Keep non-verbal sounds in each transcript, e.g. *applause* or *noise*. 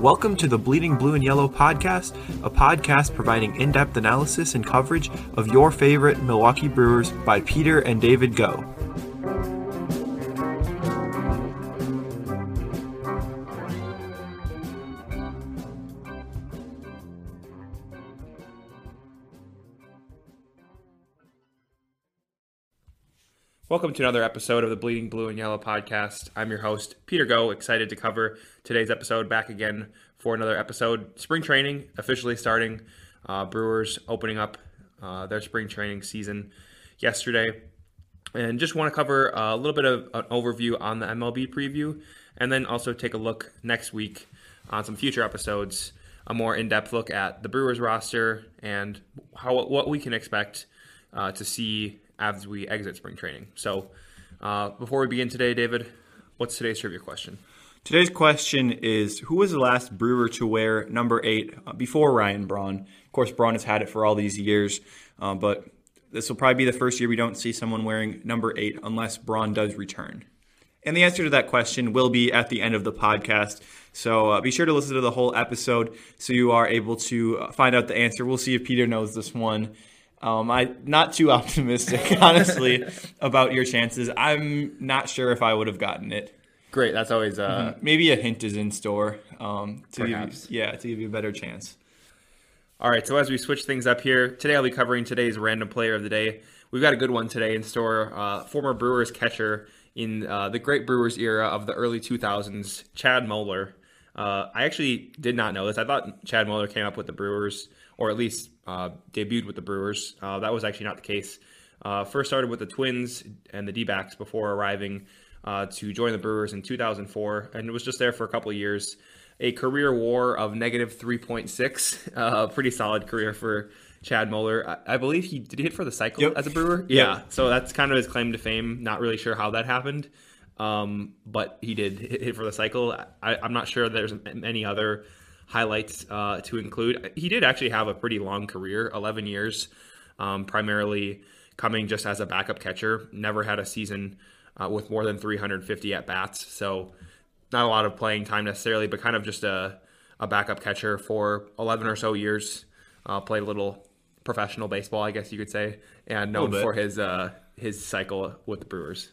Welcome to the Bleeding Blue and Yellow podcast, a podcast providing in depth analysis and coverage of your favorite Milwaukee Brewers by Peter and David Go. Welcome to another episode of the Bleeding Blue and Yellow podcast. I'm your host, Peter Go, excited to cover today's episode back again for another episode. Spring training officially starting. Uh, Brewers opening up uh, their spring training season yesterday. And just want to cover a little bit of an overview on the MLB preview, and then also take a look next week on some future episodes, a more in depth look at the Brewers roster and how what we can expect uh, to see as we exit spring training. So, uh, before we begin today, David, what's today's trivia question? Today's question is Who was the last Brewer to wear number eight uh, before Ryan Braun? Of course, Braun has had it for all these years, uh, but this will probably be the first year we don't see someone wearing number eight unless Braun does return. And the answer to that question will be at the end of the podcast. So uh, be sure to listen to the whole episode so you are able to uh, find out the answer. We'll see if Peter knows this one. Um, I not too *laughs* optimistic, honestly, about your chances. I'm not sure if I would have gotten it. Great, that's always uh, mm-hmm. maybe a hint is in store. Um, to perhaps. give you, yeah, to give you a better chance. All right, so as we switch things up here, today I'll be covering today's random player of the day. We've got a good one today in store. Uh, former Brewers catcher in uh, the great Brewers era of the early 2000s, Chad Moeller. Uh, I actually did not know this. I thought Chad Moeller came up with the Brewers, or at least uh, debuted with the Brewers. Uh, that was actually not the case. Uh, first started with the Twins and the D backs before arriving uh, to join the Brewers in 2004, and it was just there for a couple of years. A career WAR of negative 3.6, uh, pretty solid career for Chad Moeller. I, I, believe he did he hit for the cycle yep. as a Brewer. Yeah, yep. so that's kind of his claim to fame. Not really sure how that happened, um, but he did hit, hit for the cycle. I, am not sure there's any other highlights uh, to include. He did actually have a pretty long career, 11 years, um, primarily coming just as a backup catcher. Never had a season uh, with more than 350 at bats, so not a lot of playing time necessarily, but kind of just a, a backup catcher for 11 or so years. Uh, played a little professional baseball, I guess you could say, and known for his uh, his cycle with the Brewers.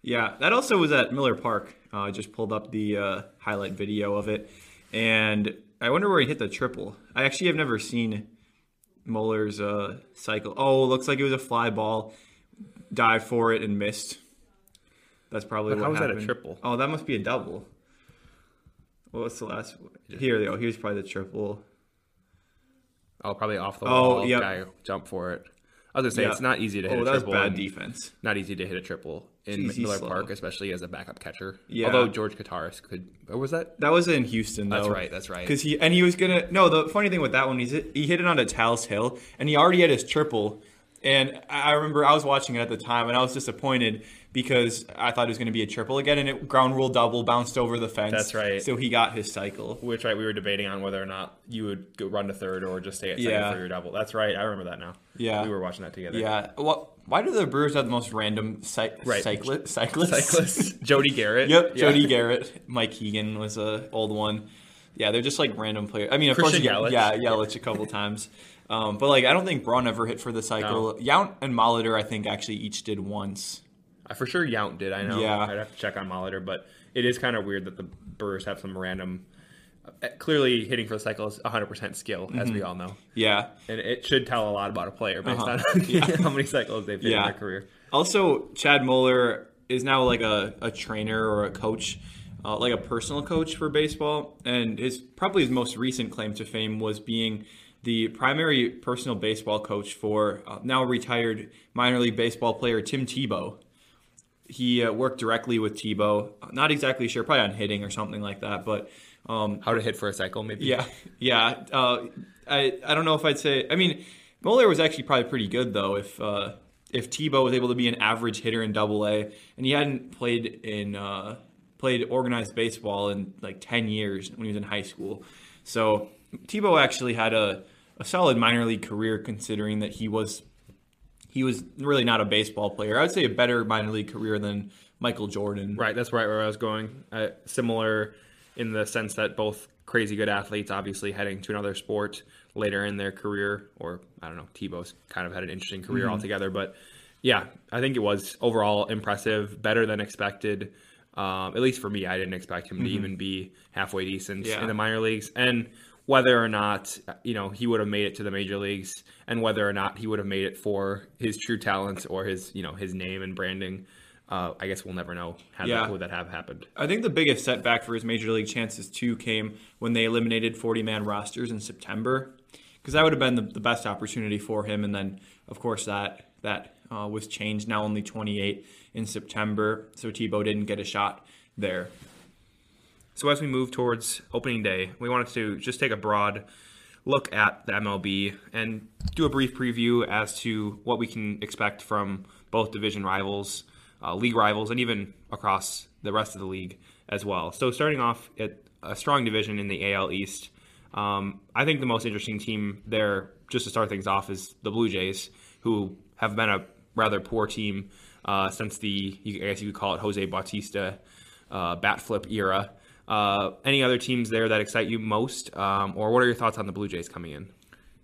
Yeah, that also was at Miller Park. Uh, I just pulled up the uh, highlight video of it and I wonder where he hit the triple. I actually have never seen Moeller's uh, cycle. Oh, looks like it was a fly ball. Dived for it and missed. That's probably but what how was that a triple? Oh, that must be a double. Well, what's the last? One? Here they go. Here's probably the triple. Oh, probably off the wall. Oh, yeah. Jump for it. I was gonna say yeah. it's not easy to hit oh, a triple. bad defense. Not easy to hit a triple in Jeez, Miller slow. Park, especially as a backup catcher. Yeah. Although George Kottaras could, or was that? That was in Houston. Though. That's right. That's right. Because he and he was gonna. No, the funny thing with that one, he's he hit it onto Tal's Hill, and he already had his triple. And I remember I was watching it at the time, and I was disappointed because I thought it was going to be a triple again, and it ground rule double bounced over the fence. That's right. So he got his cycle. Which right, we were debating on whether or not you would go run to third or just stay at second yeah. for your double. That's right. I remember that now. Yeah, we were watching that together. Yeah. Well, why do the Brewers have the most random cy- right. cycli- cyclists? Cyclists. *laughs* Jody Gerut. yep. Yeah. Jody Gerut. Mike Hegan was a old one. Yeah, they're just like random players. I mean, of Christian course, Yelich. yeah, Yelich a couple times. Um, but like, I don't think Braun ever hit for the cycle. No. Yount and Molitor, I think, actually each did once. I for sure Yount did. I know. Yeah. I'd have to check on Molitor, but it is kind of weird that the Brewers have some random. Uh, clearly, hitting for the cycle is 100% skill, mm-hmm. as we all know. Yeah. And it should tell a lot about a player based uh-huh. on *laughs* yeah. how many cycles they've hit yeah. in their career. Also, Chad Moeller is now like a, a trainer or a coach. Uh, like a personal coach for baseball, and his probably his most recent claim to fame was being the primary personal baseball coach for uh, now retired minor league baseball player Tim Tebow he uh, worked directly with Tebow. Not exactly sure, probably on hitting or something like that. But um, how to hit for a cycle, maybe. Yeah, yeah. Uh, I I don't know if I'd say. I mean, Moeller was actually probably pretty good though. If uh, if Tebow was able to be an average hitter in Double A, and he hadn't played in uh, played organized baseball in like ten years when he was in high school, so Tebow actually had a a solid minor league career considering that he was he was really not a baseball player. I would say a better minor league career than Michael Jordan. Right, that's right where I was going. Uh, similar in the sense that both crazy good athletes, obviously heading to another sport later in their career, or I don't know, Tebow's kind of had an interesting career mm-hmm. altogether. But yeah, I think it was overall impressive, better than expected. Um, at least for me, I didn't expect him mm-hmm. to even be halfway decent yeah. in the minor leagues. And whether or not you know he would have made it to the major leagues, and whether or not he would have made it for his true talents or his you know his name and branding. Uh, I guess we'll never know how yeah. that would that have happened. I think the biggest setback for his major league chances too came when they eliminated 40 man rosters in September, because that would have been the, the, best opportunity for him. And then, of course, that that uh, was changed. Now only 28 in September, so Tebow didn't get a shot there. So as we move towards opening day, we wanted to just take a broad look at the MLB and do a brief preview as to what we can expect from both division rivals, uh, league rivals, and even across the rest of the league as well. So starting off at a strong division in the AL East, um, I think the most interesting team there, just to start things off, is the Blue Jays, who have been a rather poor team uh, since the, I guess you could call it Jose Bautista uh, bat flip era. Uh, any other teams there that excite you most, um, or what are your thoughts on the Blue Jays coming in?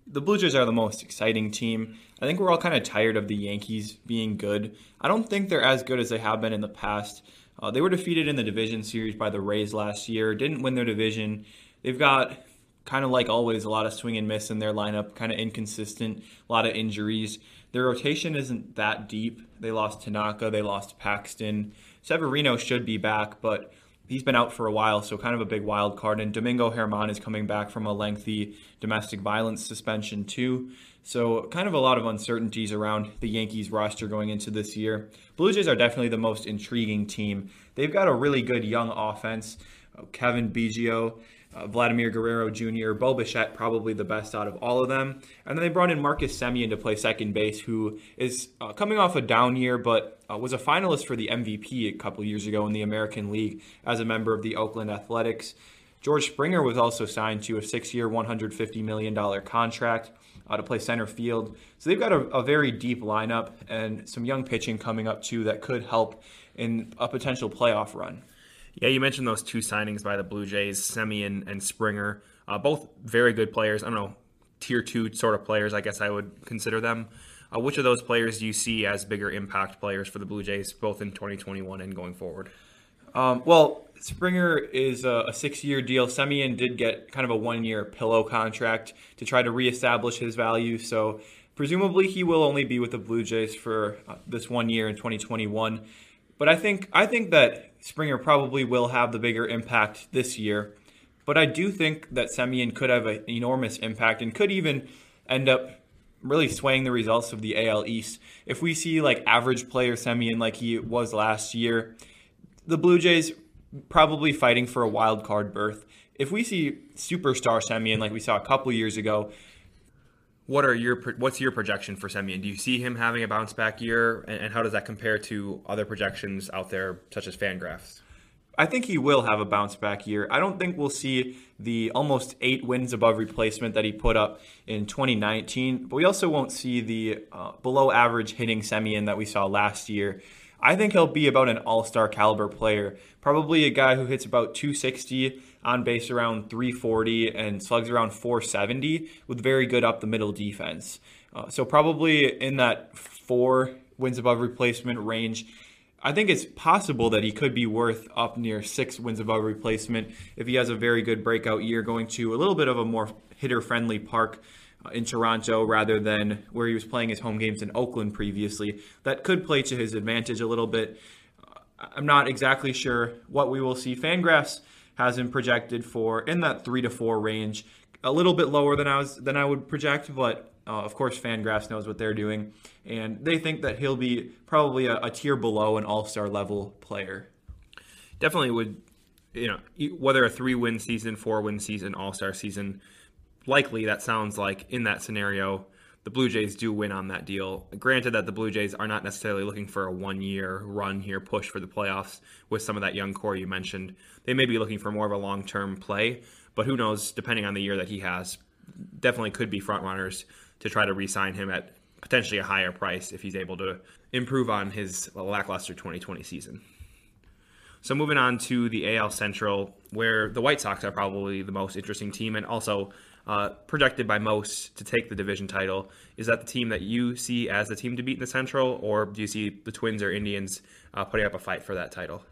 The Blue Jays are the most exciting team. I think we're all kind of tired of the Yankees being good. I don't think they're as good as they have been in the past. Uh, they were defeated in the division series by the Rays last year, didn't win their division. They've got kind of like always a lot of swing and miss in their lineup, kind of inconsistent, a lot of injuries. Their rotation isn't that deep. They lost Tanaka, they lost Paxton. Severino should be back, but he's been out for a while, so kind of a big wild card. And Domingo German is coming back from a lengthy domestic violence suspension too. So kind of a lot of uncertainties around the Yankees roster going into this year. Blue Jays are definitely the most intriguing team. They've got a really good young offense. Cavan Biggio uh, Vladimir Guerrero Jr., Bo Bichette, probably the best out of all of them. And then they brought in Marcus Semien to play second base, who is uh, coming off a down year, but uh, was a finalist for the MVP a couple years ago in the American League as a member of the Oakland Athletics. George Springer was also signed to a six year, $150 million contract. Uh, to play center field. So they've got a, a, very deep lineup and some young pitching coming up too that could help in a potential playoff run. Yeah, you mentioned those two signings by the Blue Jays, Semien and Springer. Uh, both very good players. I don't know, tier two sort of players, I guess I would consider them. Uh, which of those players do you see as bigger impact players for the Blue Jays, both in 2021 and going forward? Um, well, Springer is a, a six-year deal. Semien did get kind of a one-year pillow contract to try to reestablish his value. So presumably he will only be with the Blue Jays for uh, this one year in 2021. But I think I think that Springer probably will have the bigger impact this year. But I do think that Semien could have an enormous impact and could even end up really swaying the results of the AL East. If we see like average player Semien like he was last year, the Blue Jays probably fighting for a wild card berth. If we see superstar Semien like we saw a couple years ago, what are your what's your projection for Semien? Do you see him having a bounce back year, and, how does that compare to other projections out there, such as Fangraphs? I think he will have a bounce back year. I don't think we'll see the almost eight wins above replacement that he put up in 2019, but we also won't see the uh, below average hitting Semien that we saw last year. I think he'll be about an all star caliber player, probably a guy who hits about 260 on base around 340 and slugs around 470 with very good up the middle defense. Uh, so probably in that four wins above replacement range. I think it's possible that he could be worth up near six wins above replacement if he has a very good breakout year, going to a little bit of a more hitter friendly park uh, in Toronto rather than where he was playing his home games in Oakland previously. That could play to his advantage a little bit. Uh, I'm not exactly sure what we will see. Fangraphs has him projected for in that three to four range, a little bit lower than I was than I would project, but uh, of course Fangraphs knows what they're doing, and they think that he'll be probably a, a tier below an All Star level player. Definitely would, you know, whether a three win season, four win season, All Star season, likely that sounds like in that scenario the Blue Jays do win on that deal. Granted that the Blue Jays are not necessarily looking for a one year run here, push for the playoffs with some of that young core you mentioned. They may be looking for more of a long term play, but who knows, depending on the year that he has, definitely could be front runners to try to re sign him at potentially a higher price if he's able to improve on his lackluster 2020 season. So moving on to the AL Central, where the White Sox are probably the most interesting team, and also uh, projected by most to take the division title. Is that the team that you see as the team to beat in the Central, or do you see the Twins or Indians uh, putting up a fight for that title?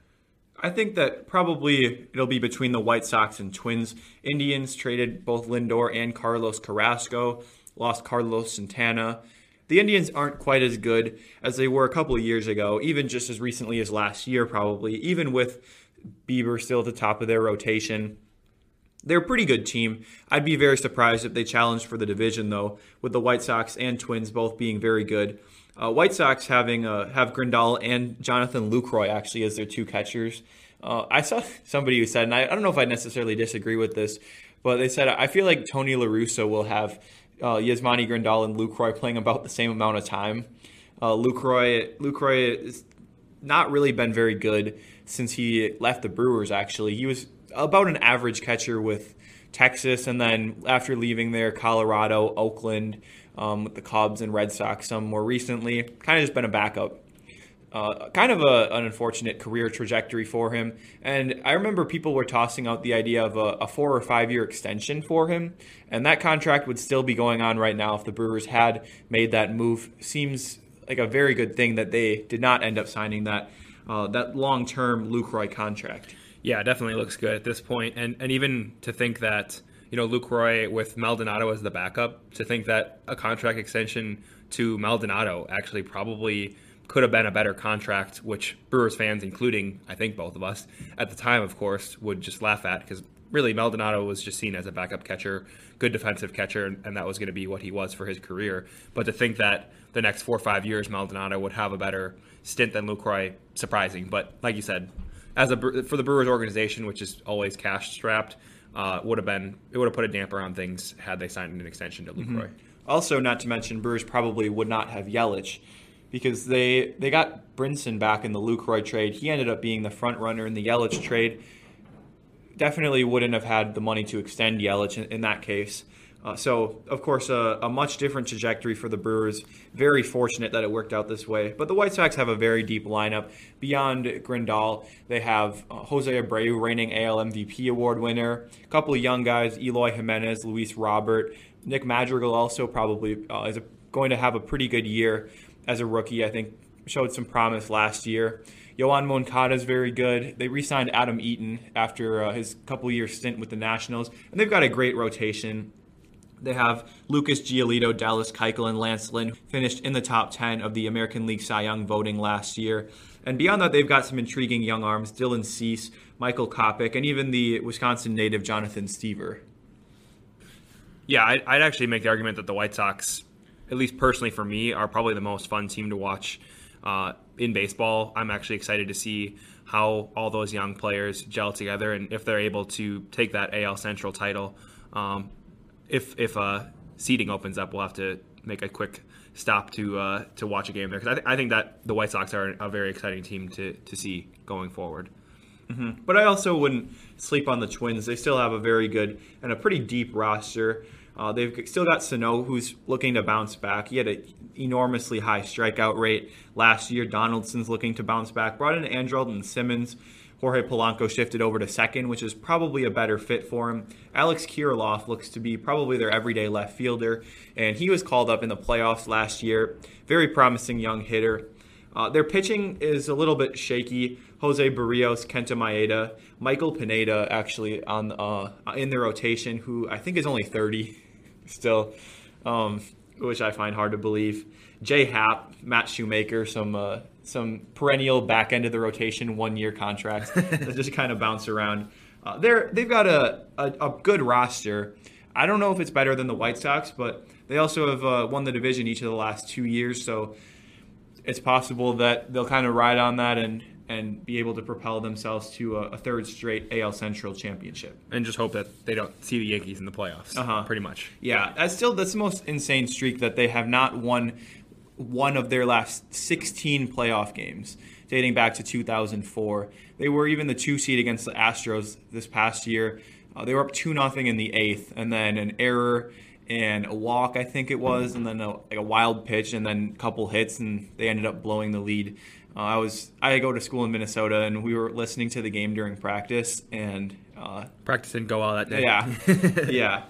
I think that probably it'll be between the White Sox and Twins. Indians traded both Lindor and Carlos Carrasco, lost Carlos Santana. The Indians aren't quite as good as they were a couple of years ago, even just as recently as last year, probably, even with Bieber still at the top of their rotation. They're a pretty good team. I'd be very surprised if they challenged for the division, though, with the White Sox and Twins both being very good. Uh, White Sox having uh, have Grandal and Jonathan Lucroy actually as their two catchers. Uh, I saw *laughs* somebody who said, and I, I, don't know if I necessarily disagree with this, but they said I feel like Tony La Russa will have uh, Yasmani Grandal and Lucroy playing about the same amount of time. Uh, Lucroy Lucroy has not really been very good since he left the Brewers. Actually, he was about an average catcher with Texas, and then after leaving there, Colorado, Oakland, um, with the Cubs and Red Sox. Some more recently, kind of just been a backup. Uh, kind of a, an unfortunate career trajectory for him. And I remember people were tossing out the idea of a, a, four or five year extension for him. And that contract would still be going on right now if the Brewers had made that move. Seems like a very good thing that they did not end up signing that uh, that long term Lucroy contract. Yeah, definitely looks good at this point, and and even to think that you know Lucroy with Maldonado as the backup, to think that a contract extension to Maldonado actually probably could have been a better contract, which Brewers fans, including I think both of us at the time, of course, would just laugh at because really Maldonado was just seen as a backup catcher, good defensive catcher, and that was going to be what he was for his career. But to think that the next four or five years Maldonado would have a better stint than Lucroy, surprising. But like you said, as a for the Brewers organization, which is always cash strapped, uh, would have been it would have put a damper on things had they signed an extension to Lucroy. Mm-hmm. Also, not to mention, Brewers probably would not have Yelich because they they got Brinson back in the Lucroy trade. He ended up being the front runner in the Yelich trade. Definitely wouldn't have had the money to extend Yelich in, in that case. Uh, so, of course, uh, a much different trajectory for the Brewers. Very fortunate that it worked out this way. But the White Sox have a very deep lineup. Beyond Grandal, they have uh, Jose Abreu, reigning AL MVP award winner. A couple of young guys, Eloy Jimenez, Luis Robert. Nick Madrigal also probably uh, is a, going to have a pretty good year as a rookie. I think showed some promise last year. Yoan Moncada is very good. They re-signed Adam Eaton after uh, his couple year stint with the Nationals, and they've got a great rotation. They have Lucas Giolito, Dallas Keuchel, and Lance Lynn finished in the top 10 of the American League Cy Young voting last year. And beyond that, they've got some intriguing young arms Dylan Cease, Michael Kopech, and even the Wisconsin native Jonathan Stiever. Yeah, I'd actually make the argument that the White Sox, at least personally for me, are probably the most fun team to watch uh, in baseball. I'm actually excited to see how all those young players gel together and if they're able to take that AL Central title. Um, if if uh, seating opens up, we'll have to make a quick stop to uh, to watch a game there because I, th- I think that the White Sox are a very exciting team to to see going forward. Mm-hmm. But I also wouldn't sleep on the Twins. They still have a very good and a pretty deep roster. Uh, they've still got Sano, who's looking to bounce back. He had an enormously high strikeout rate last year. Donaldson's looking to bounce back. Brought in Andrelton Simmons, Jorge Polanco shifted over to second, which is probably a better fit for him. Alex Kirilloff looks to be probably their everyday left fielder, and he was called up in the playoffs last year. Very promising young hitter. Uh, their pitching is a little bit shaky. Jose Berrios, Kenta Maeda, Michael Pineda actually on uh, in the rotation, who I think is only 30 *laughs* still, um, which I find hard to believe. Jay Happ, Matt Shoemaker, some uh, some perennial back end of the rotation one year contracts *laughs* that just kind of bounce around. Uh, they're they've got a, a, a good roster. I don't know if it's better than the White Sox, but they also have uh, won the division each of the last two years, so it's possible that they'll kind of ride on that and and be able to propel themselves to a, a, third straight AL Central championship. And just hope that they don't see the Yankees in the playoffs. Uh-huh. Pretty much. Yeah, that's still that's the most insane streak that they have not won one of their last 16 playoff games dating back to 2004. They were even the two seed against the Astros this past year. Uh, they were up 2 0 in the eighth, and then an error and a walk, I think it was, and then a, like a wild pitch, and then a couple hits, and they ended up blowing the lead. Uh, I was I go to school in Minnesota, and we were listening to the game during practice, and uh, practice didn't go well that day. Yeah, *laughs* yeah.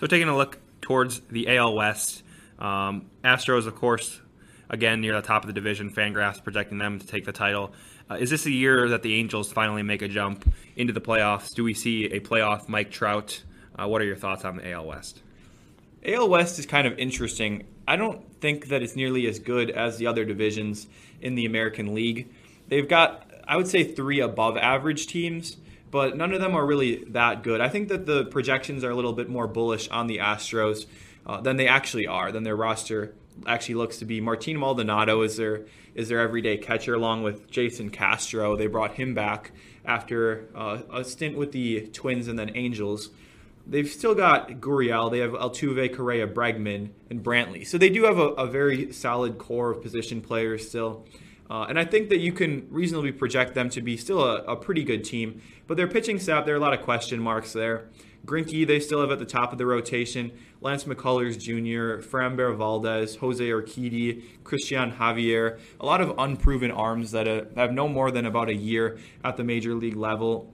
So taking a look towards the AL West, um, Astros, of course, again near the top of the division. Fangraphs projecting them to take the title. Uh, is this a year that the Angels finally make a jump into the playoffs? Do we see a playoff Mike Trout? Uh, what are your thoughts on the AL West? AL West is kind of interesting. I don't think that it's nearly as good as the other divisions in the American League. They've got, I would say, three above average teams, but none of them are really that good. I think that the projections are a little bit more bullish on the Astros uh, than they actually are, than their roster actually looks to be. Martin Maldonado is their is their everyday catcher, along with Jason Castro. They brought him back after uh, a stint with the Twins and then Angels. They've still got Gurriel. They have Altuve, Correa, Bregman, and Brantley. So they do have a, a very solid core of position players still. Uh, and I think that you can reasonably project them to be still a, a pretty good team. But their pitching staff, there are a lot of question marks there. Greinke, they still have at the top of the rotation. Lance McCullers Jr., Framber Valdez, Jose Urquidy, Cristian Javier. A lot of unproven arms that uh, have no more than about a year at the major league level.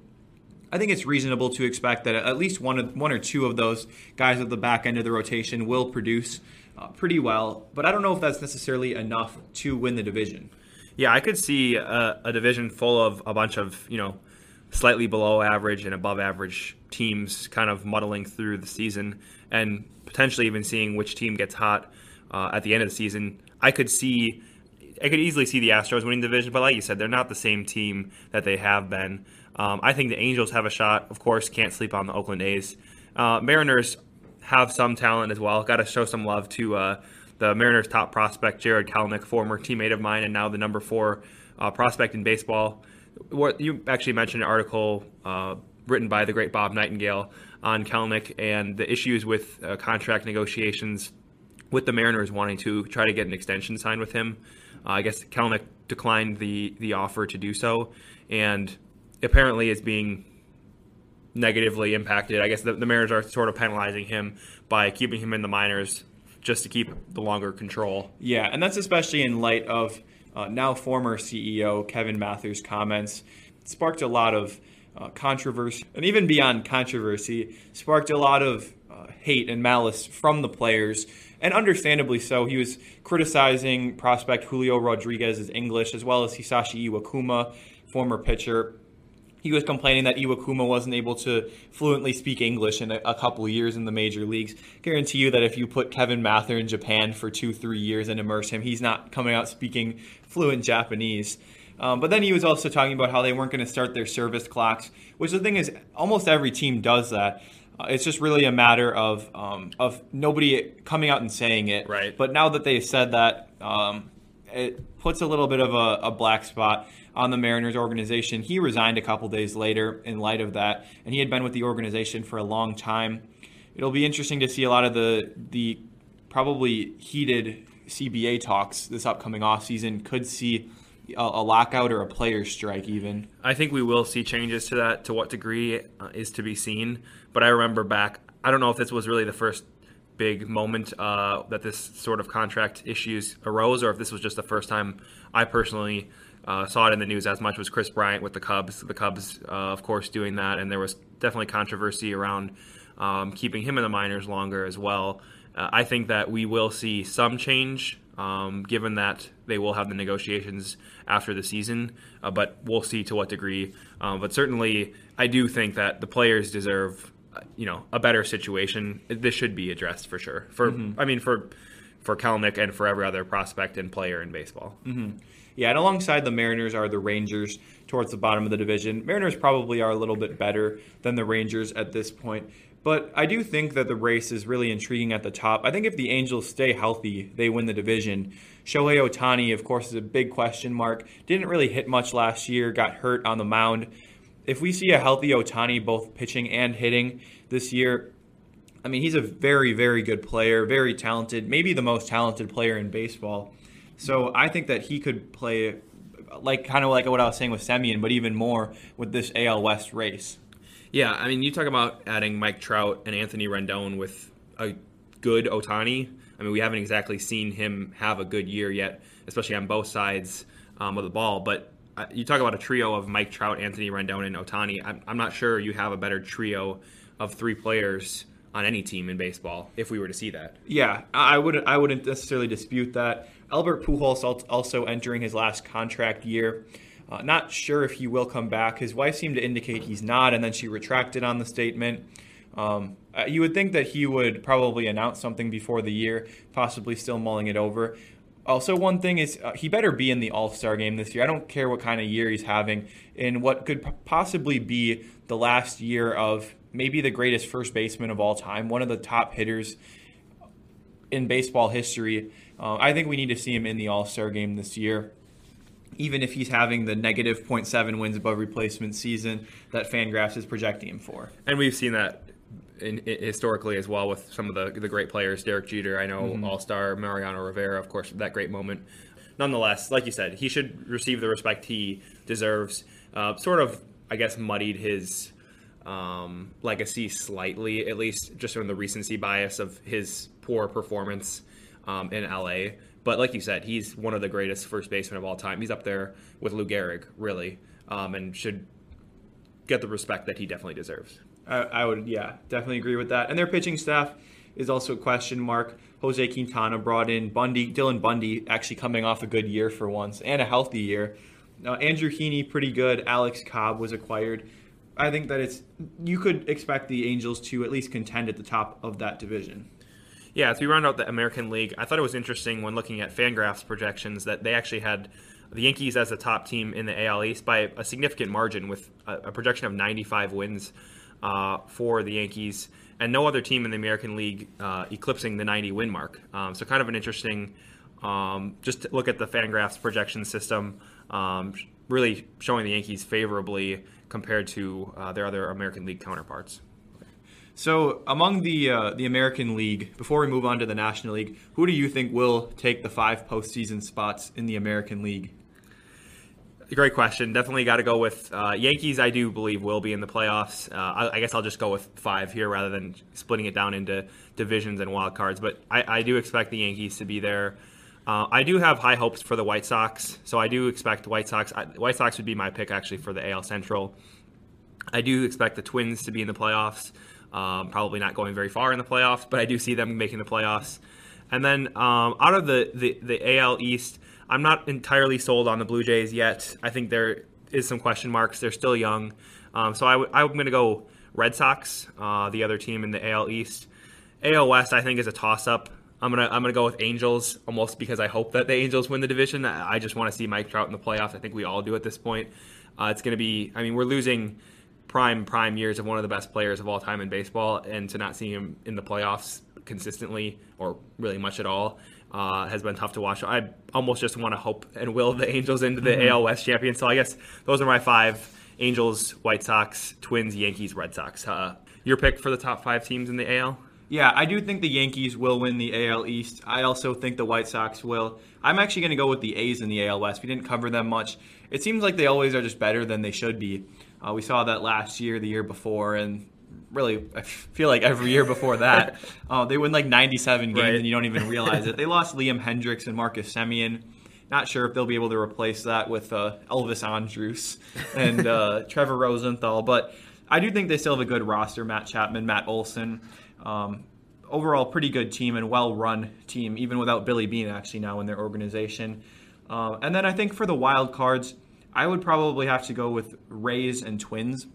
I think it's reasonable to expect that at least one, of, one or two of those guys at the back end of the rotation will produce uh, pretty well. But I don't know if that's necessarily enough to win the division. Yeah, I could see a, a division full of a bunch of, you know, slightly below average and above average teams kind of muddling through the season and potentially even seeing which team gets hot uh, at the end of the season. I could see, I could easily see the Astros winning the division, but like you said, they're not the same team that they have been. Um, I think the Angels have a shot. Of course, can't sleep on the Oakland A's. Uh, Mariners have some talent as well. Got to show some love to uh, the Mariners' top prospect, Jarred Kelenic, former teammate of mine, and now the number four uh, prospect in baseball what you actually mentioned an article uh, written by the great Bob Nightingale on Kelenic and the issues with uh, contract negotiations with the Mariners wanting to try to get an extension signed with him. Uh, I guess Kelenic declined the the offer to do so, and apparently is being negatively impacted. I guess the, the Mariners are sort of penalizing him by keeping him in the minors just to keep the longer control. Yeah, and that's especially in light of uh, now former CEO Kevin Mather's comments sparked a lot of uh, controversy, and even beyond controversy, sparked a lot of uh, hate and malice from the players, and understandably so. He was criticizing prospect Julio Rodriguez's English as well as Hisashi Iwakuma, former pitcher, he was complaining that Iwakuma wasn't able to fluently speak English in a, a couple years in the major leagues. Guarantee you that if you put Kevin Mather in Japan for two, three years and immerse him, he's not coming out speaking fluent Japanese. Um, but then he was also talking about how they weren't going to start their service clocks, which the thing is, almost every team does that. Uh, it's just really a matter of um, of nobody coming out and saying it. Right. But now that they've said that, um, it puts a little bit of a, a black spot on the Mariners organization. He resigned a couple days later in light of that, and he had been with the organization for a long time. It'll be interesting to see a lot of the the probably heated CBA talks this upcoming offseason. Could see a, a, lockout or a player strike even. I think we will see changes to that. To what degree uh, is to be seen. But I remember back. I don't know if this was really the first big moment uh, that this sort of contract issues arose, or if this was just the first time I personally uh, saw it in the news as much was Kris Bryant with the Cubs. The Cubs, uh, of course, doing that, and there was definitely controversy around um, keeping him in the minors longer as well. Uh, I think that we will see some change, um, given that they will have the negotiations after the season, uh, but we'll see to what degree. Um, but certainly, I do think that the players deserve, uh, you know, a better situation. This should be addressed for sure. For mm-hmm. I mean, for for Kelenic and for every other prospect and player in baseball. Mm-hmm. Yeah, and alongside the Mariners are the Rangers towards the bottom of the division. Mariners probably are a little bit better than the Rangers at this point. But I do think that the race is really intriguing at the top. I think if the Angels stay healthy, they win the division. Shohei Ohtani, of course, is a big question mark. Didn't really hit much last year, got hurt on the mound. If we see a healthy Ohtani both pitching and hitting this year, I mean, he's a very, very good player, very talented, maybe the most talented player in baseball. So I think that he could play like kind of like what I was saying with Semien, but even more with this AL West race. Yeah, I mean, you talk about adding Mike Trout and Anthony Rendon with a good Ohtani. I mean, we haven't exactly seen him have a good year yet, especially on both sides um, of the ball. But you talk about a trio of Mike Trout, Anthony Rendon, and Ohtani. I'm, I'm not sure you have a better trio of three players on any team in baseball if we were to see that. Yeah, I wouldn't. I wouldn't necessarily dispute that. Albert Pujols also entering his last contract year. Uh, not sure if he will come back. His wife seemed to indicate he's not, and then she retracted on the statement. Um, uh, you would think that he would probably announce something before the year, possibly still mulling it over. Also, one thing is uh, he better be in the All Star game this year. I don't care what kind of year he's having in what could possibly be the last year of maybe the greatest first baseman of all time, one of the top hitters in baseball history. Uh, I think we need to see him in the All Star game this year even if he's having the negative 0.7 wins above replacement season that Fangraphs is projecting him for. And we've seen that in, in, historically as well with some of the the great players. Derek Jeter, I know, mm-hmm. All Star Mariano Rivera, of course, that great moment. Nonetheless, like you said, he should receive the respect he deserves. Uh, sort of, I guess, muddied his um, legacy slightly, at least just from the recency bias of his poor performance um, in LA. But like you said, he's one of the greatest first basemen of all time. He's up there with Lou Gehrig, really, um, and should get the respect that he definitely deserves. I, I, would, yeah, definitely agree with that. And their pitching staff is also a question mark. Jose Quintana brought in Bundy, Dylan Bundy, actually coming off a good year for once and a healthy year. Uh, Andrew Heaney, pretty good. Alex Cobb was acquired. I think that it's you could expect the Angels to at least contend at the top of that division. Yeah, as we round out the American League, I thought it was interesting when looking at Fangraphs projections that they actually had the Yankees as the top team in the AL East by a significant margin with a, a projection of 95 wins uh, for the Yankees, and no other team in the American League uh, eclipsing the 90 win mark. Um, so, kind of an interesting, um, just look at the Fangraphs projection system, um, really showing the Yankees favorably compared to uh, their other American League counterparts. So, among the uh, the American League, before we move on to the National League, who do you think will take the five postseason spots in the American League? Great question. Definitely got to go with uh, Yankees. I do believe will be in the playoffs. Uh, I, I, guess I'll just go with five here rather than splitting it down into divisions and wild cards. But I, I do expect the Yankees to be there. Uh, I do have high hopes for the White Sox, so I do expect White Sox. I, White Sox would be my pick actually for the AL Central. I do expect the Twins to be in the playoffs. Um, probably not going very far in the playoffs, but I do see them making the playoffs. And then um, out of the, the, the AL East, I'm not entirely sold on the Blue Jays yet. I think there is some question marks. They're still young. Um, so i w- I'm going to go Red Sox, uh, the other team in the AL East. AL West, I think, is a toss up. I'm gonna I'm gonna go with Angels almost because I hope that the Angels win the division. I just want to see Mike Trout in the playoffs. I think we all do at this point. Uh, it's gonna be. I mean, we're losing prime prime years of one of the best players of all time in baseball, and to not see him in the playoffs consistently or really much at all uh, has been tough to watch. I almost just want to hope and will the Angels into the mm-hmm. AL West champion. So I guess those are my five: Angels, White Sox, Twins, Yankees, Red Sox. Uh, your pick for the top five teams in the AL? Yeah, I do think the Yankees will win the AL East. I also think the White Sox will. I'm actually going to go with the A's in the AL West. We didn't cover them much. It seems like they always are just better than they should be. Uh, we saw that last year, the year before, and really, I feel like every year before that, *laughs* uh, they win like 97 games right. and you don't even *laughs* realize it. They lost Liam Hendriks and Marcus Semien. Not sure if they'll be able to replace that with uh, Elvis Andrus *laughs* and uh, Trevor Rosenthal, but I do think they still have a good roster. Matt Chapman, Matt Olson. Um, overall, pretty good team and well run team, even without Billy Beane actually now in their organization. Uh, and then I think for the wild cards, I would probably have to go with Rays and Twins.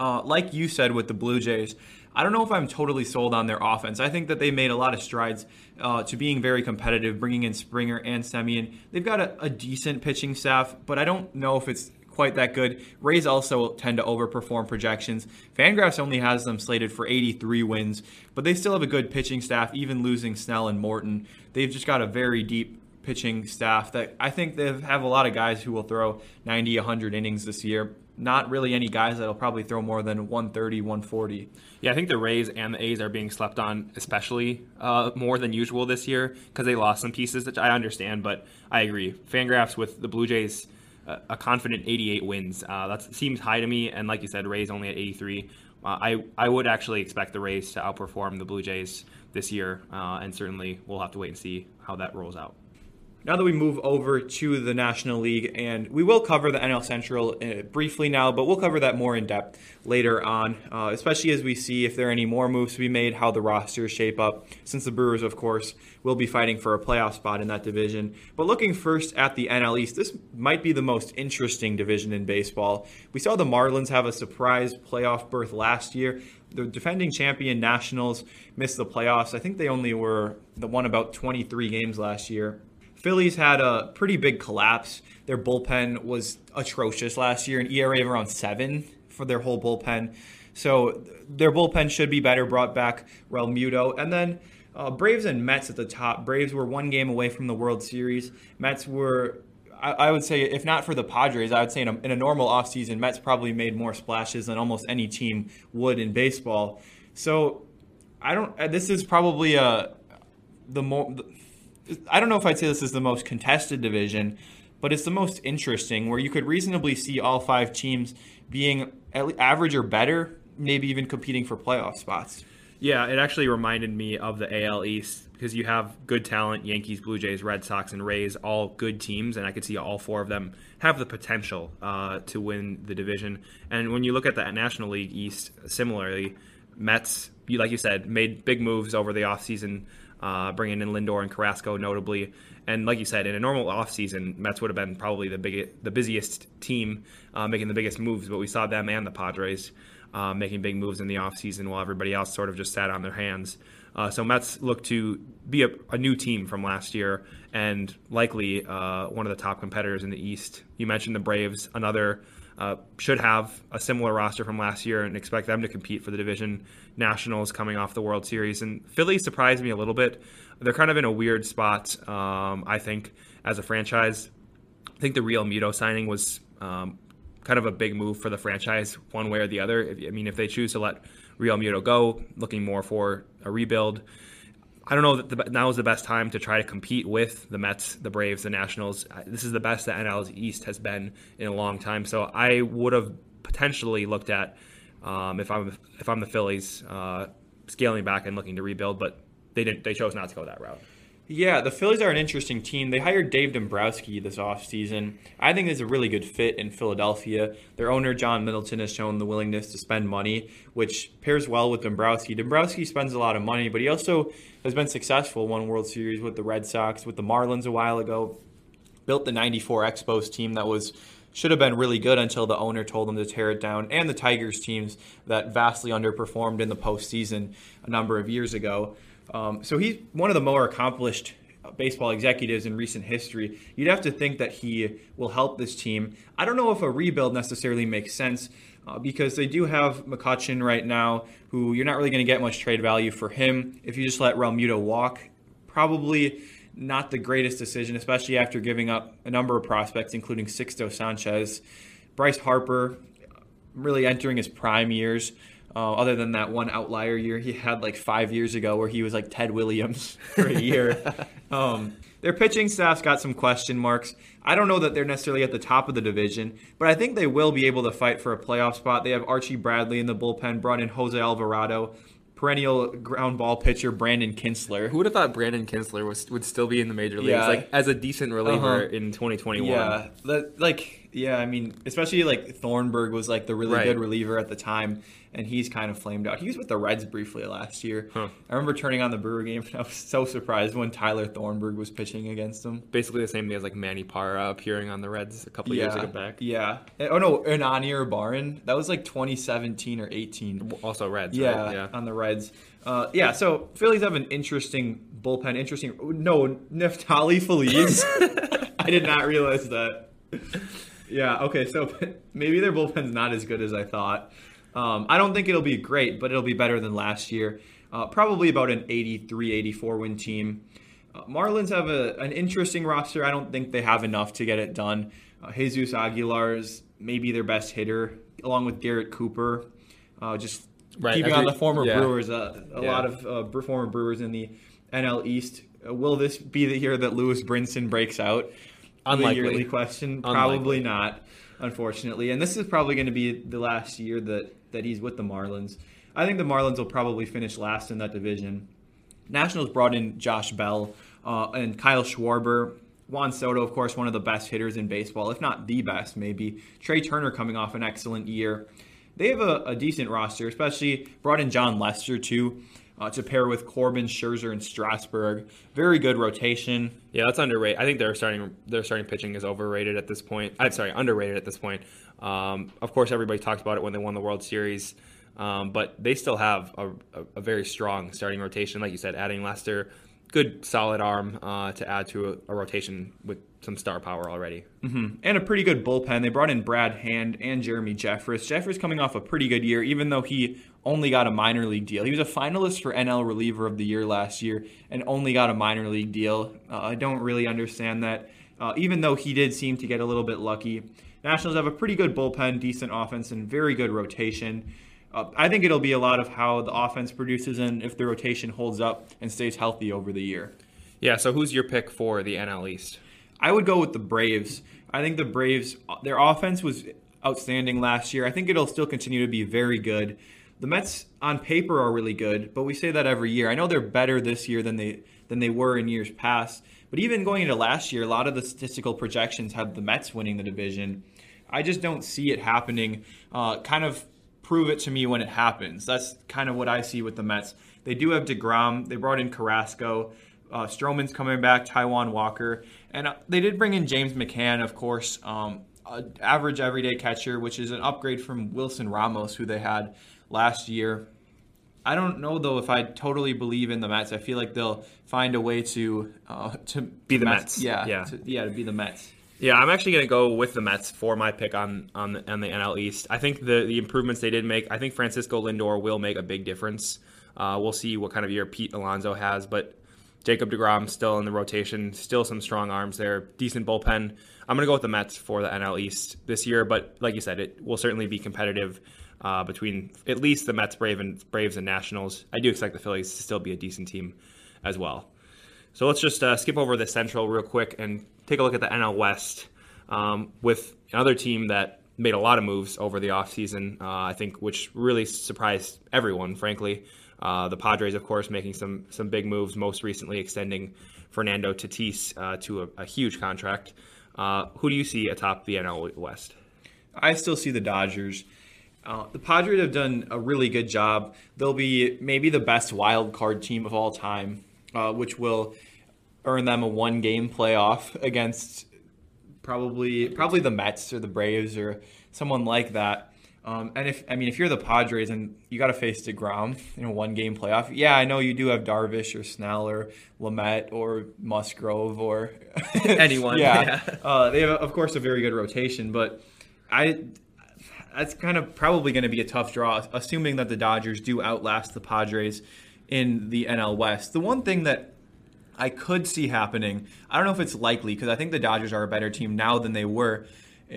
Uh, like you said with the Blue Jays, I don't know if I'm totally sold on their offense. I think that they made a lot of strides uh, to being very competitive, bringing in Springer and Semien. They've got a, a, decent pitching staff, but I don't know if it's quite that good. Rays also tend to overperform projections. Fangraphs only has them slated for 83 wins, but they still have a good pitching staff, even losing Snell and Morton. They've just got a very deep pitching staff that I think they have a lot of guys who will throw 90, 100 innings this year. Not really any guys that'll probably throw more than 130, 140. Yeah, I think the Rays and the A's are being slept on, especially uh, more than usual this year because they lost some pieces, which I understand, but I agree. Fangraphs with the Blue Jays, uh, a confident 88 wins. Uh, that seems high to me, and like you said, Rays only at 83. uh, I I would actually expect the Rays to outperform the Blue Jays this year, uh, and certainly we'll have to wait and see how that rolls out. Now that we move over to the National League, and we will cover the NL Central uh, briefly now, but we'll cover that more in depth later on, uh, especially as we see if there are any more moves to be made, how the rosters shape up, since the Brewers, of course, will be fighting for a playoff spot in that division. But looking first at the NL East, this might be the most interesting division in baseball. We saw the Marlins have a surprise playoff berth last year. The defending champion Nationals missed the playoffs. I think they only were the one about 23 games last year. Phillies had a pretty big collapse. Their bullpen was atrocious last year, an ERA of around seven for their whole bullpen. So their bullpen should be better. Brought back Realmuto, and then uh, Braves and Mets at the top. Braves were one game away from the World Series. Mets were, I, would say, if not for the Padres, I would say in a, in a normal offseason, Mets probably made more splashes than almost any team would in baseball. So I don't. This is probably a uh, the more I don't know if I'd say this is the most contested division, but it's the most interesting where you could reasonably see all five teams being average or better, maybe even competing for playoff spots. Yeah, it actually reminded me of the AL East because you have good talent Yankees, Blue Jays, Red Sox, and Rays, all good teams, and I could see all four of them have the potential uh, to win the division. And when you look at the National League East, similarly, Mets, like you said, made big moves over the offseason uh, bringing in Lindor and Carrasco notably. And like you said, in a normal offseason, Mets would have been probably the biggest, the busiest team uh, making the biggest moves, but we saw them and the Padres uh, making big moves in the offseason while everybody else sort of just sat on their hands. Uh, so Mets look to be a, a, new team from last year and likely uh, one of the top competitors in the East. You mentioned the Braves, another uh, should have a similar roster from last year and expect them to compete for the division. Nationals coming off the World Series. And Philly surprised me a little bit. They're kind of in a weird spot, um, I think, as a franchise. I think the Realmuto signing was um, kind of a big move for the franchise, one way or the other. I mean, if they choose to let Realmuto go, looking more for a rebuild, I don't know that the, now is the best time to try to compete with the Mets, the Braves, the Nationals. This is the best that NL East has been in a long time. So I would have potentially looked at um, if I'm if I'm the Phillies uh, scaling back and looking to rebuild, but they didn't. They chose not to go that route. Yeah, the Phillies are an interesting team. They hired Dave Dombrowski this offseason. I think he's a really good fit in Philadelphia. Their owner, John Middleton, has shown the willingness to spend money, which pairs well with Dombrowski. Dombrowski spends a lot of money, but he also has been successful, won World Series with the Red Sox, with the Marlins a while ago, built the 94 Expos team that was should have been really good until the owner told them to tear it down, and the Tigers teams that vastly underperformed in the postseason a number of years ago. Um, so he's one of the more accomplished baseball executives in recent history. You'd have to think that he will help this team. I don't know if a rebuild necessarily makes sense uh, because they do have McCutchen right now, who you're not really going to get much trade value for him if you just let Realmuto walk. Probably not the greatest decision, especially after giving up a number of prospects, including Sixto Sanchez, Bryce Harper, really entering his prime years. Uh, other than that one outlier year he had like five years ago where he was like Ted Williams *laughs* for a year. *laughs* um, their pitching staff's got some question marks. I don't know that they're necessarily at the top of the division, but I think they will be able to fight for a playoff spot. They have Archie Bradley in the bullpen, brought in Jose Alvarado, perennial ground ball pitcher Brandon Kintzler. Who would have thought Brandon Kintzler was, would still be in the major leagues, yeah. like as a decent reliever uh-huh. in 2021? Yeah, that, like yeah, I mean, especially like Thornburg was like the really right. good reliever at the time and he's kind of flamed out. He was with the Reds briefly last year. Huh. I remember turning on the Brewer game, and I was so surprised when Tyler Thornburg was pitching against him. Basically the same day as like Manny Parra appearing on the Reds a couple yeah, years ago back. Yeah. Oh no, Hernan Iribarren. That was like 2017 or 18. Also Reds. Yeah, right? yeah. on the Reds. Uh, yeah, so Phillies have an interesting bullpen. Interesting. No, Neftali Feliz. *laughs* I did not realize that. Yeah. Okay. So *laughs* maybe their bullpen's not as good as I thought. Um, I don't think it'll be great, but it'll be better than last year. Uh, probably about an 83 84 win team. Uh, Marlins have a, an interesting roster. I don't think they have enough to get it done. Uh, Jesus Aguilar is maybe their best hitter, along with Garrett Cooper. Uh, just right. keeping on the former yeah. Brewers, uh, a yeah. lot of uh, former Brewers in the NL East. will this be the year that Lewis Brinson breaks out? Unlikely. Yearly question, Unlikely. probably not. unfortunately. And this is probably going to be the last year that, that he's with the Marlins. I think the Marlins will probably finish last in that division. Nationals brought in Josh Bell uh, and Kyle Schwarber. Juan Soto, of course, one of the best hitters in baseball, if not the best, maybe. Trea Turner coming off an excellent year. They have a, a decent roster, especially brought in Jon Lester, too uh, to pair with Corbin, Scherzer, and Strasburg. Very good rotation. Yeah, that's underrated. I think their starting their starting pitching is overrated at this point. I'm sorry, underrated at this point. Um, of course, everybody talked about it when they won the World Series, um, but they still have a, a, a, very strong starting rotation. Like you said, adding Lester, good solid arm uh, to add to a, a, rotation with some star power already. Mm-hmm. And a pretty good bullpen. They brought in Brad Hand and Jeremy Jeffress. Jeffress coming off a pretty good year, even though he only got a minor league deal. He was a finalist for NL Reliever of the Year last year and only got a minor league deal. Uh, I don't really understand that, uh, even though he did seem to get a little bit lucky. Nationals have a pretty good bullpen, decent offense, and very good rotation. Uh, I think it'll be a lot of how the offense produces and if the rotation holds up and stays healthy over the year. Yeah, so who's your pick for the NL East? I would go with the Braves. I think the Braves, their offense was outstanding last year. I think it'll still continue to be very good. The Mets on paper are really good, but we say that every year. I know they're better this year than they than they were in years past. But even going into last year, a lot of the statistical projections have the Mets winning the division. I just don't see it happening. Uh, kind of prove it to me when it happens. That's kind of what I see with the Mets. They do have DeGrom. They brought in Carrasco. Uh, Stroman's coming back, Taijuan Walker. And uh, they did bring in James McCann, of course, um, average everyday catcher, which is an upgrade from Wilson Ramos, who they had last year. I don't know though if I totally believe in the Mets. I feel like they'll find a way to uh, to be the Mets. Mets. Yeah, yeah, to, yeah, to be the Mets. Yeah, I'm actually going to go with the Mets for my pick on on the, on the NL East. I think the the improvements they did make. I think Francisco Lindor will make a big difference. Uh, we'll see what kind of year Pete Alonso has, but Jacob DeGrom still in the rotation, still some strong arms there, decent bullpen. I'm going to go with the Mets for the NL East this year, but like you said, it will certainly be competitive uh, between at least the Mets, Brave and, Braves, and Nationals. I do expect the Phillies to still be a decent team as well. So let's just uh, skip over the Central real quick and take a look at the NL West um, with another team that made a lot of moves over the offseason, uh, I think, which really surprised everyone, frankly. Uh, the Padres, of course, making some some big moves, most recently extending Fernando Tatis uh, to a, a, huge contract. Uh, who do you see atop the NL West? I still see the Dodgers. Uh, the Padres have done a really good job. They'll be maybe the best wild card team of all time, uh, which will earn them a one game playoff against probably probably the Mets or the Braves or someone like that. Um, and if I mean if you're the Padres and you got to face Degrom in a one game playoff, yeah, I know you do have Darvish or Snell or Lamet or Musgrove or *laughs* anyone. yeah, yeah. Uh, they have of course a very good rotation, but I that's kind of probably going to be a tough draw, assuming that the Dodgers do outlast the Padres in the NL West. The one thing that I could see happening, I don't know if it's likely because I think the Dodgers are a better team now than they were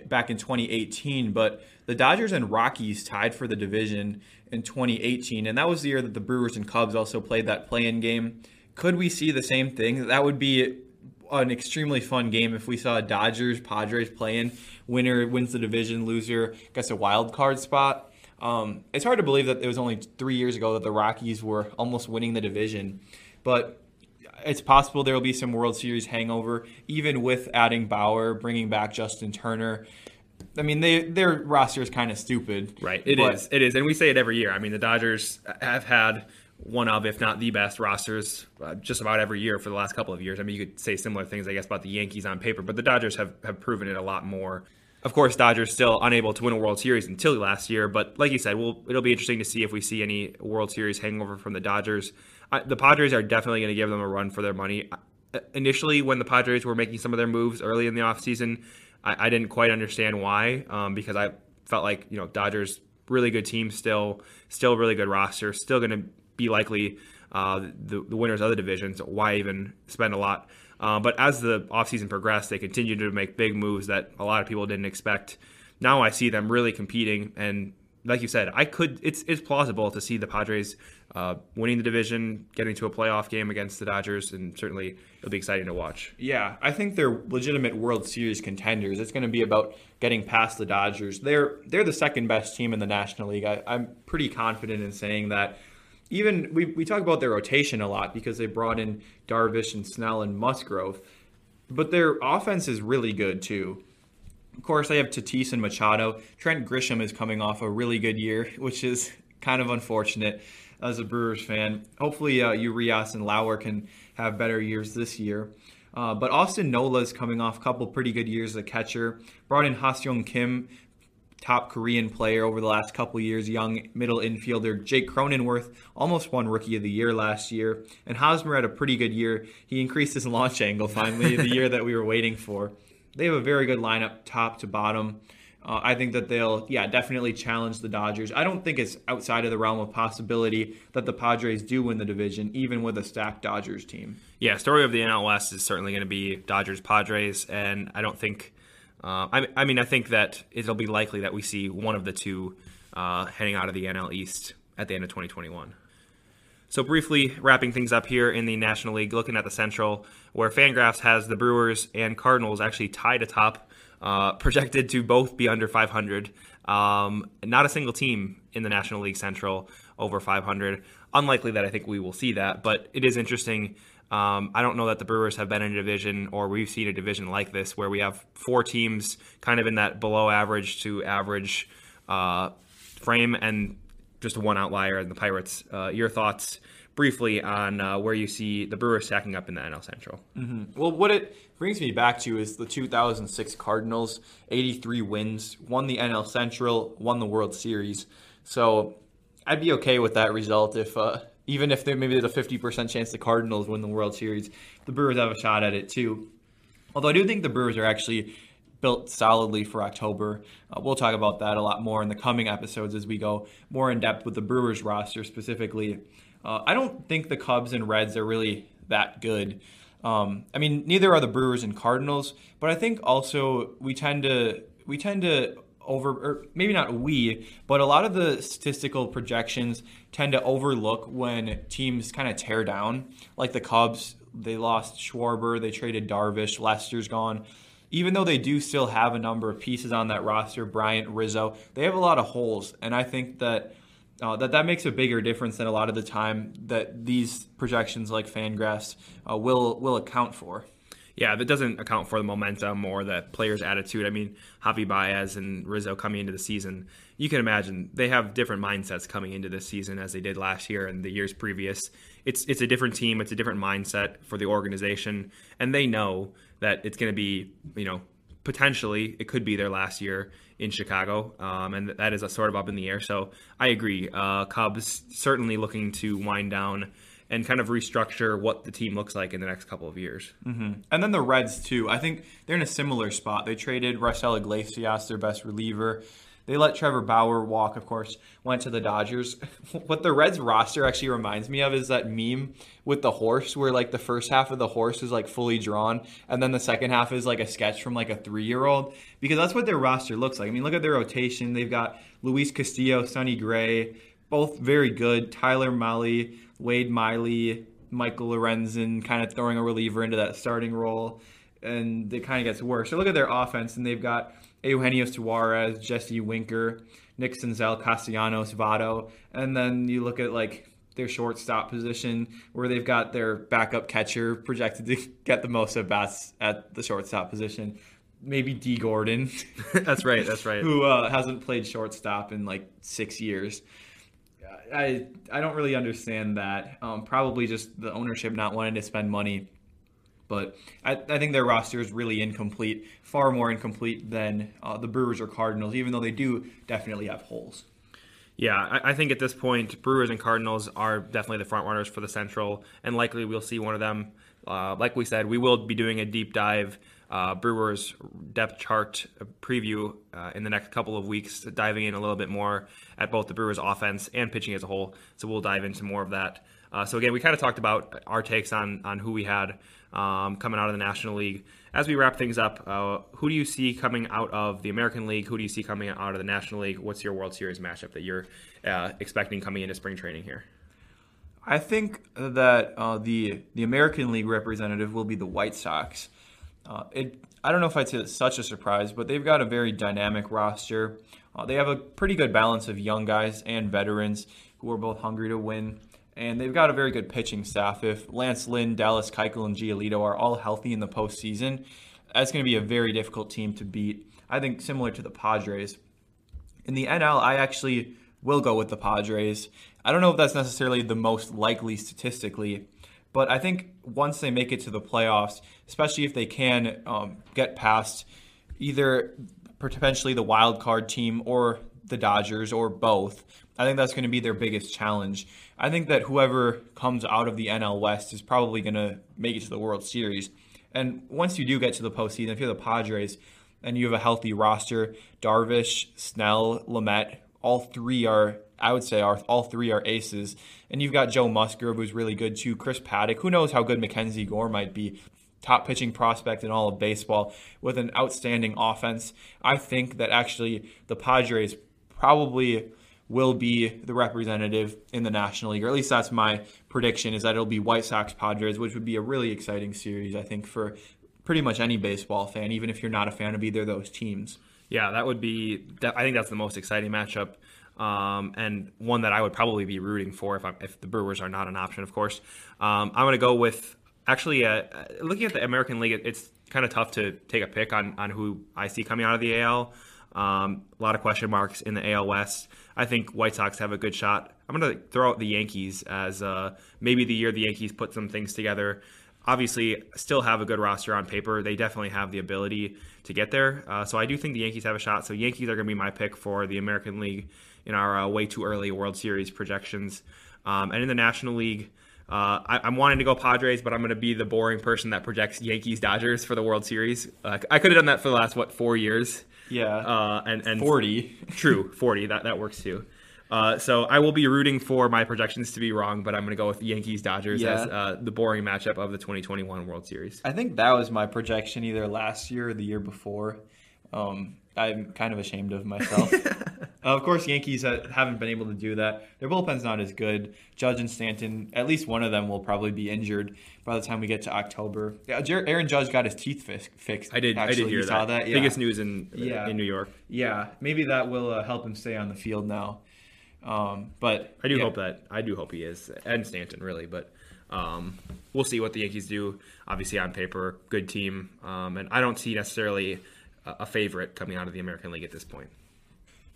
back in 2018, but the Dodgers and Rockies tied for the division in 2018, and that was the year that the Brewers and Cubs also played that play-in game. Could we see the same thing? That would be an extremely fun game if we saw Dodgers Padres playing. Winner wins the division, loser gets a wild card spot. Um, it's hard to believe that it was only three years ago that the Rockies were almost winning the division, but it's possible there will be some World Series hangover, even with adding Bauer, bringing back Justin Turner. I mean, they their roster is kind of stupid. Right. It is. It is, and we say it every year. I mean, the Dodgers have had one of, if not the best rosters uh, just about every year for the last couple of years. I mean, you could say similar things, I guess, about the Yankees on paper, but the Dodgers have, have proven it a lot more. Of course, Dodgers still unable to win a World Series until last year, but like you said, we'll, it'll be interesting to see if we see any World Series hangover from the Dodgers. I, the Padres are definitely going to give them a run for their money. Initially, when the Padres were making some of their moves early in the offseason, I, I didn't quite understand why, um, because I felt like, you know, Dodgers really good team still, still really good roster, still going to be likely uh, the, the winners of the divisions. Why even spend a lot? Uh, but as the offseason progressed, they continued to make big moves that a lot of people didn't expect. Now I see them really competing and like you said, I could. It's it's plausible to see the Padres uh, winning the division, getting to a playoff game against the Dodgers, and certainly it'll be exciting to watch. Yeah, I think they're legitimate World Series contenders. It's going to be about getting past the Dodgers. They're they're the second best team in the National League. I, I'm pretty confident in saying that. Even we, we talk about their rotation a lot because they brought in Darvish and Snell and Musgrove, but their offense is really good too. Of course, they have Tatis and Machado. Trent Grisham is coming off a really good year, *laughs* which is kind of unfortunate as a Brewers fan. Hopefully, uh, Urias and Lauer can have better years this year. Uh, but Austin Nola is coming off a couple pretty good years as a catcher. Brought in Ha-Seong Kim, top Korean player over the last couple years, young middle infielder. Jake Cronenworth almost won Rookie of the Year last year. And Hosmer had a pretty good year. He increased his launch angle finally, the year that we were waiting for they have a very good lineup, top to bottom. Uh, I think that they'll, yeah, definitely challenge the Dodgers. I don't think it's outside of the realm of possibility that the Padres do win the division, even with a stacked Dodgers team. Yeah, story of the NL West is certainly going to be Dodgers Padres, and I don't think, uh, I, I, mean, I think that it'll be likely that we see one of the two uh, heading out of the NL East at the end of 2021. So briefly wrapping things up here in the National League, looking at the Central, where Fangraphs has the Brewers and Cardinals actually tied atop, uh, projected to both be under 500. Um, not a single team in the National League Central over 500. Unlikely that I think we will see that, but it is interesting. Um, I don't know that the Brewers have been in a division or we've seen a division like this where we have four teams kind of in that below average to average uh, frame, and just one outlier in the Pirates. Uh, your thoughts briefly on uh, where you see the Brewers stacking up in the NL Central? Mm-hmm. Well, what it brings me back to is the 2006 Cardinals, 83 wins, won the NL Central, won the World Series. So I'd be okay with that result if. Even if there maybe there's a 50% chance the Cardinals win the World Series, the Brewers have a shot at it too. Although I do think the Brewers are actually built solidly for October. Uh, we'll talk about that a lot more in the coming episodes as we go more in depth with the Brewers roster specifically. Uh, I don't think the Cubs and Reds are really that good. Um, I mean, neither are the Brewers and Cardinals, but I think also we tend to we tend to over or maybe not we, but a lot of the statistical projections tend to overlook when teams kind of tear down. Like the Cubs, they lost Schwarber, they traded Darvish, Lester's gone even though they do still have a number of pieces on that roster, Bryant, Rizzo, they have a lot of holes, and I think that. Uh, that that makes a bigger difference than a lot of the time that these projections like Fangraphs uh, will will account for. Yeah, that doesn't account for the momentum or the players' attitude. I mean, Javi Baez and Rizzo coming into the season, you can imagine they have different mindsets coming into this season as they did last year and the years previous. It's it's a different team, it's a different mindset for the organization, and they know that it's going to be, you know, potentially it could be their last year in Chicago, um, and that is a sort of up in the air. So I agree. Uh, Cubs certainly looking to wind down and kind of restructure what the team looks like in the next couple of years. Mm-hmm. And then the Reds too. I think they're in a similar spot. They traded Raisel Iglesias, their best reliever. They let Trevor Bauer walk, of course, went to the Dodgers. *laughs* what the Reds roster actually reminds me of is that meme with the horse where like the first half of the horse is like fully drawn and then the second half is like a sketch from like a 3-year-old because that's what their roster looks like. I mean, look at their rotation. They've got Luis Castillo, Sonny Gray, both very good. Tyler Mahle, Wade Miley, Michael Lorenzen kind of throwing a reliever into that starting role and it kind of gets worse. So look at their offense and they've got Eugenio Suarez, Jesse Winker, Nick Senzel, Castellanos, Votto, and then you look at like their shortstop position where they've got their backup catcher projected to *laughs* get the most at bats at the shortstop position. Maybe Dee Gordon. *laughs* that's right. That's right. *laughs* who uh, hasn't played shortstop in like six years. I I don't really understand that. Um, probably just the ownership not wanting to spend money but I, I, think their roster is really incomplete, far more incomplete than uh, the Brewers or Cardinals, even though they do definitely have holes. Yeah, I, I, think at this point, Brewers and Cardinals are definitely the front runners for the Central, and likely we'll see one of them. Uh, like we said, we will be doing a deep dive uh, Brewers depth chart preview uh, in the next couple of weeks, diving in a little bit more at both the Brewers offense and pitching as a whole. So we'll dive into more of that. Uh, so again, we kind of talked about our takes on on who we had um, coming out of the National League. As we wrap things up, uh, who do you see coming out of the American League? Who do you see coming out of the National League? What's your World Series matchup that you're uh, expecting coming into spring training here? I think that uh, the the American League representative will be the White Sox. Uh, it I don't know if I'd say it's such a surprise, but they've got a very dynamic roster. Uh, they have a pretty good balance of young guys and veterans who are both hungry to win, and they've got a very good pitching staff. If Lance Lynn, Dallas Keuchel, and Giolito are all healthy in the postseason, that's going to be a very difficult team to beat. I think similar to the Padres. In the NL, I actually will go with the Padres. I don't know if that's necessarily the most likely statistically, but I think once they make it to the playoffs, especially if they can um, get past either potentially the wild card team or the Dodgers or both, I think that's going to be their biggest challenge. I think that whoever comes out of the NL West is probably going to make it to the World Series. And once you do get to the postseason, if you're the Padres and you have a healthy roster, Darvish, Snell, Lamet, all three are I would say are all three are aces. And you've got Joe Musgrove, who's really good too. Chris Paddack, who knows how good Mackenzie Gore might be. Top pitching prospect in all of baseball with an outstanding offense. I think that actually the Padres probably will be the representative in the National League, or at least that's my prediction, is that it'll be White Sox Padres, which would be a really exciting series, I think, for pretty much any baseball fan, even if you're not a fan of either of those teams. Yeah, that would be. I think that's the most exciting matchup, um, and one that I would probably be rooting for if, if the Brewers are not an option. Of course, um, I'm going to go with actually uh, looking at the American League. It's kind of tough to take a pick on on who I see coming out of the AL. Um, a lot of question marks in the AL West. I think White Sox have a good shot. I'm going to throw out the Yankees as uh, maybe the year the Yankees put some things together obviously still have a good roster on paper. They definitely have the ability to get there. Uh, so I do think the Yankees have a shot. So Yankees are going to be my pick for the American League in our uh, way too early World Series projections. Um, and in the National League, uh, I, am wanting to go Padres, but I'm going to be the boring person that projects Yankees Dodgers for the World Series. Uh, I could have done that for the last what four years. Yeah. Uh, and and forty. true, *laughs* forty. That that works too. Uh, so I will be rooting for my projections to be wrong, but I'm going to go with Yankees Dodgers yeah. as uh, the boring matchup of the 2021 World Series. I think that was my projection either last year or the year before. Um, I'm kind of ashamed of myself. uh, *laughs* of course, Yankees haven't been able to do that. Their bullpen's not as good. Judge and Stanton, at least one of them will probably be injured by the time we get to October. Yeah, Aaron Judge got his teeth fixed. I did. Actually. I did hear you that. Saw that? Yeah. Biggest news in yeah. in New York. Yeah, maybe that will uh, help him stay on the field now. Um, but I do yeah. hope that I do hope he is, and Stanton really. But um, we'll see what the Yankees do. Obviously, on paper, good team, um, and I don't see necessarily a, a favorite coming out of the American League at this point.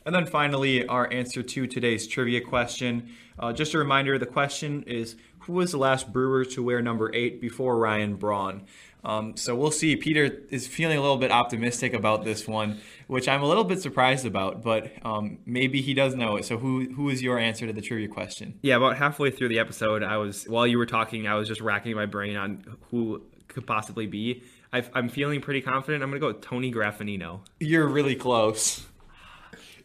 And then finally, our answer to today's trivia question. Uh, just a reminder the question is Who was the last Brewer to wear number eight before Ryan Braun? Um, so we'll see. Peter is feeling a little bit optimistic about this one, which I'm a little bit surprised about, but um, maybe he does know it. So who who is your answer to the trivia question? Yeah, about halfway through the episode, I was while you were talking, I was just racking my brain on who could possibly be. i am feeling pretty confident. I'm going to go with Tony Graffanino. You're really close.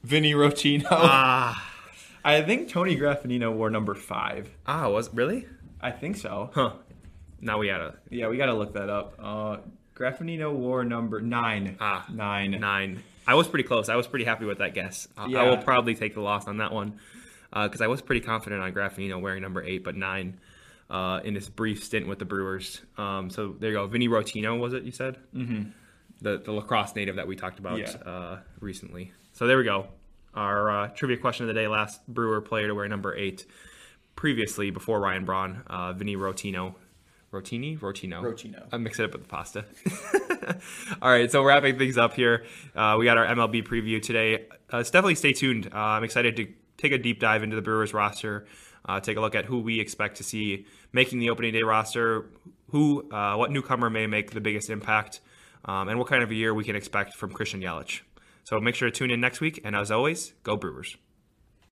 Vinny Rottino. Ah. *laughs* I think Tony Graffanino wore number five. Ah, was really? I think so. Huh. Now we gotta. Yeah, we gotta look that up. Uh, Graffanino wore number nine. Ah, nine. Nine. I was pretty close. I was pretty happy with that guess. Yeah. I will probably take the loss on that one because uh, I was pretty confident on Graffanino wearing number eight, but nine uh, in this brief stint with the Brewers. Um, so there you go. Vinny Rottino, was it? You said. Mm-hmm. The the La Crosse native that we talked about yeah. uh, recently. So there we go. Our uh, trivia question of the day: Last Brewer player to wear number eight. Previously, before Ryan Braun, uh, Vinny Rottino Rotini? Rottino. Rottino. I mix it up with the pasta. *laughs* All right, so wrapping things up here, uh, we got our MLB preview today. Uh, so definitely stay tuned. Uh, I'm excited to take a deep dive into the Brewers roster, uh, take a look at who we expect to see making the opening day roster, who, uh, what newcomer may make the biggest impact, um, and what kind of a year we can expect from Christian Yelich. So make sure to tune in next week, and as always, go Brewers.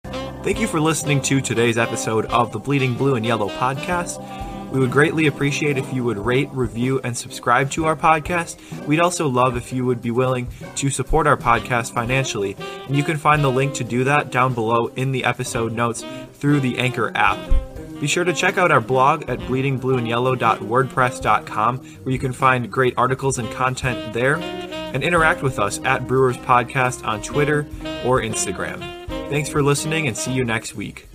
Thank you for listening to today's episode of the Bleeding Blue and Yellow podcast. We would greatly appreciate if you would rate, review, and subscribe to our podcast. We'd also love if you would be willing to support our podcast financially, and you can find the link to do that down below in the episode notes through the Anchor app. Be sure to check out our blog at bleedingblueandyellow.wordpress.com, where you can find great articles and content there, and interact with us at Brewers Podcast on Twitter or Instagram. Thanks for listening, and see you next week.